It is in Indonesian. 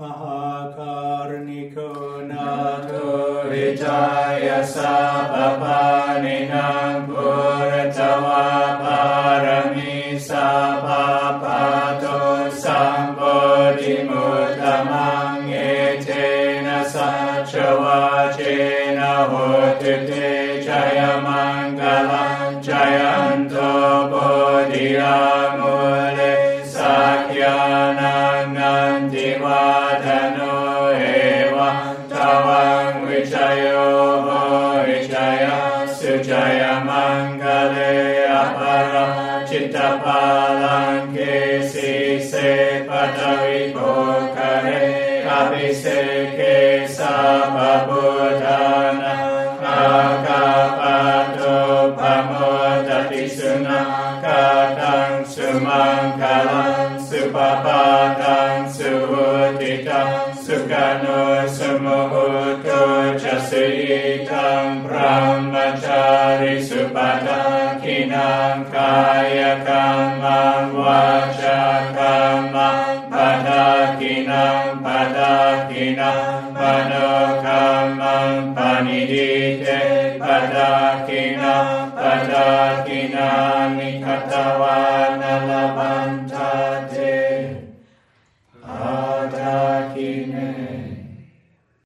महाकारुणिको नाय सा पपानिना गोरतवा सा पापातो साम्बोधिमुदमाङ्गे चेन साक्षवाचेन चे न सा चवाचे ते चयमाङ्गला चयन् भोजिराम นันติวาธโนเอวะทวังวิชโยโหวิจยาสุจยามังกเลอภรจิตตปาลังเกสิเสปัตวิโภคเรอภิเสเกสัปปุทานาอากาปโตภโมตติสุนังกาตังสุมา Supapatan Suhutitam Sukano Sumuhutu Chasitam Brahmachari Supatan Kinam Kaya Kamam Vacha pada Patakinam Patakinam Pano Kamam Panidite pada Patakinam Nikatawa Nalabanda I did.